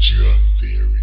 germ theory.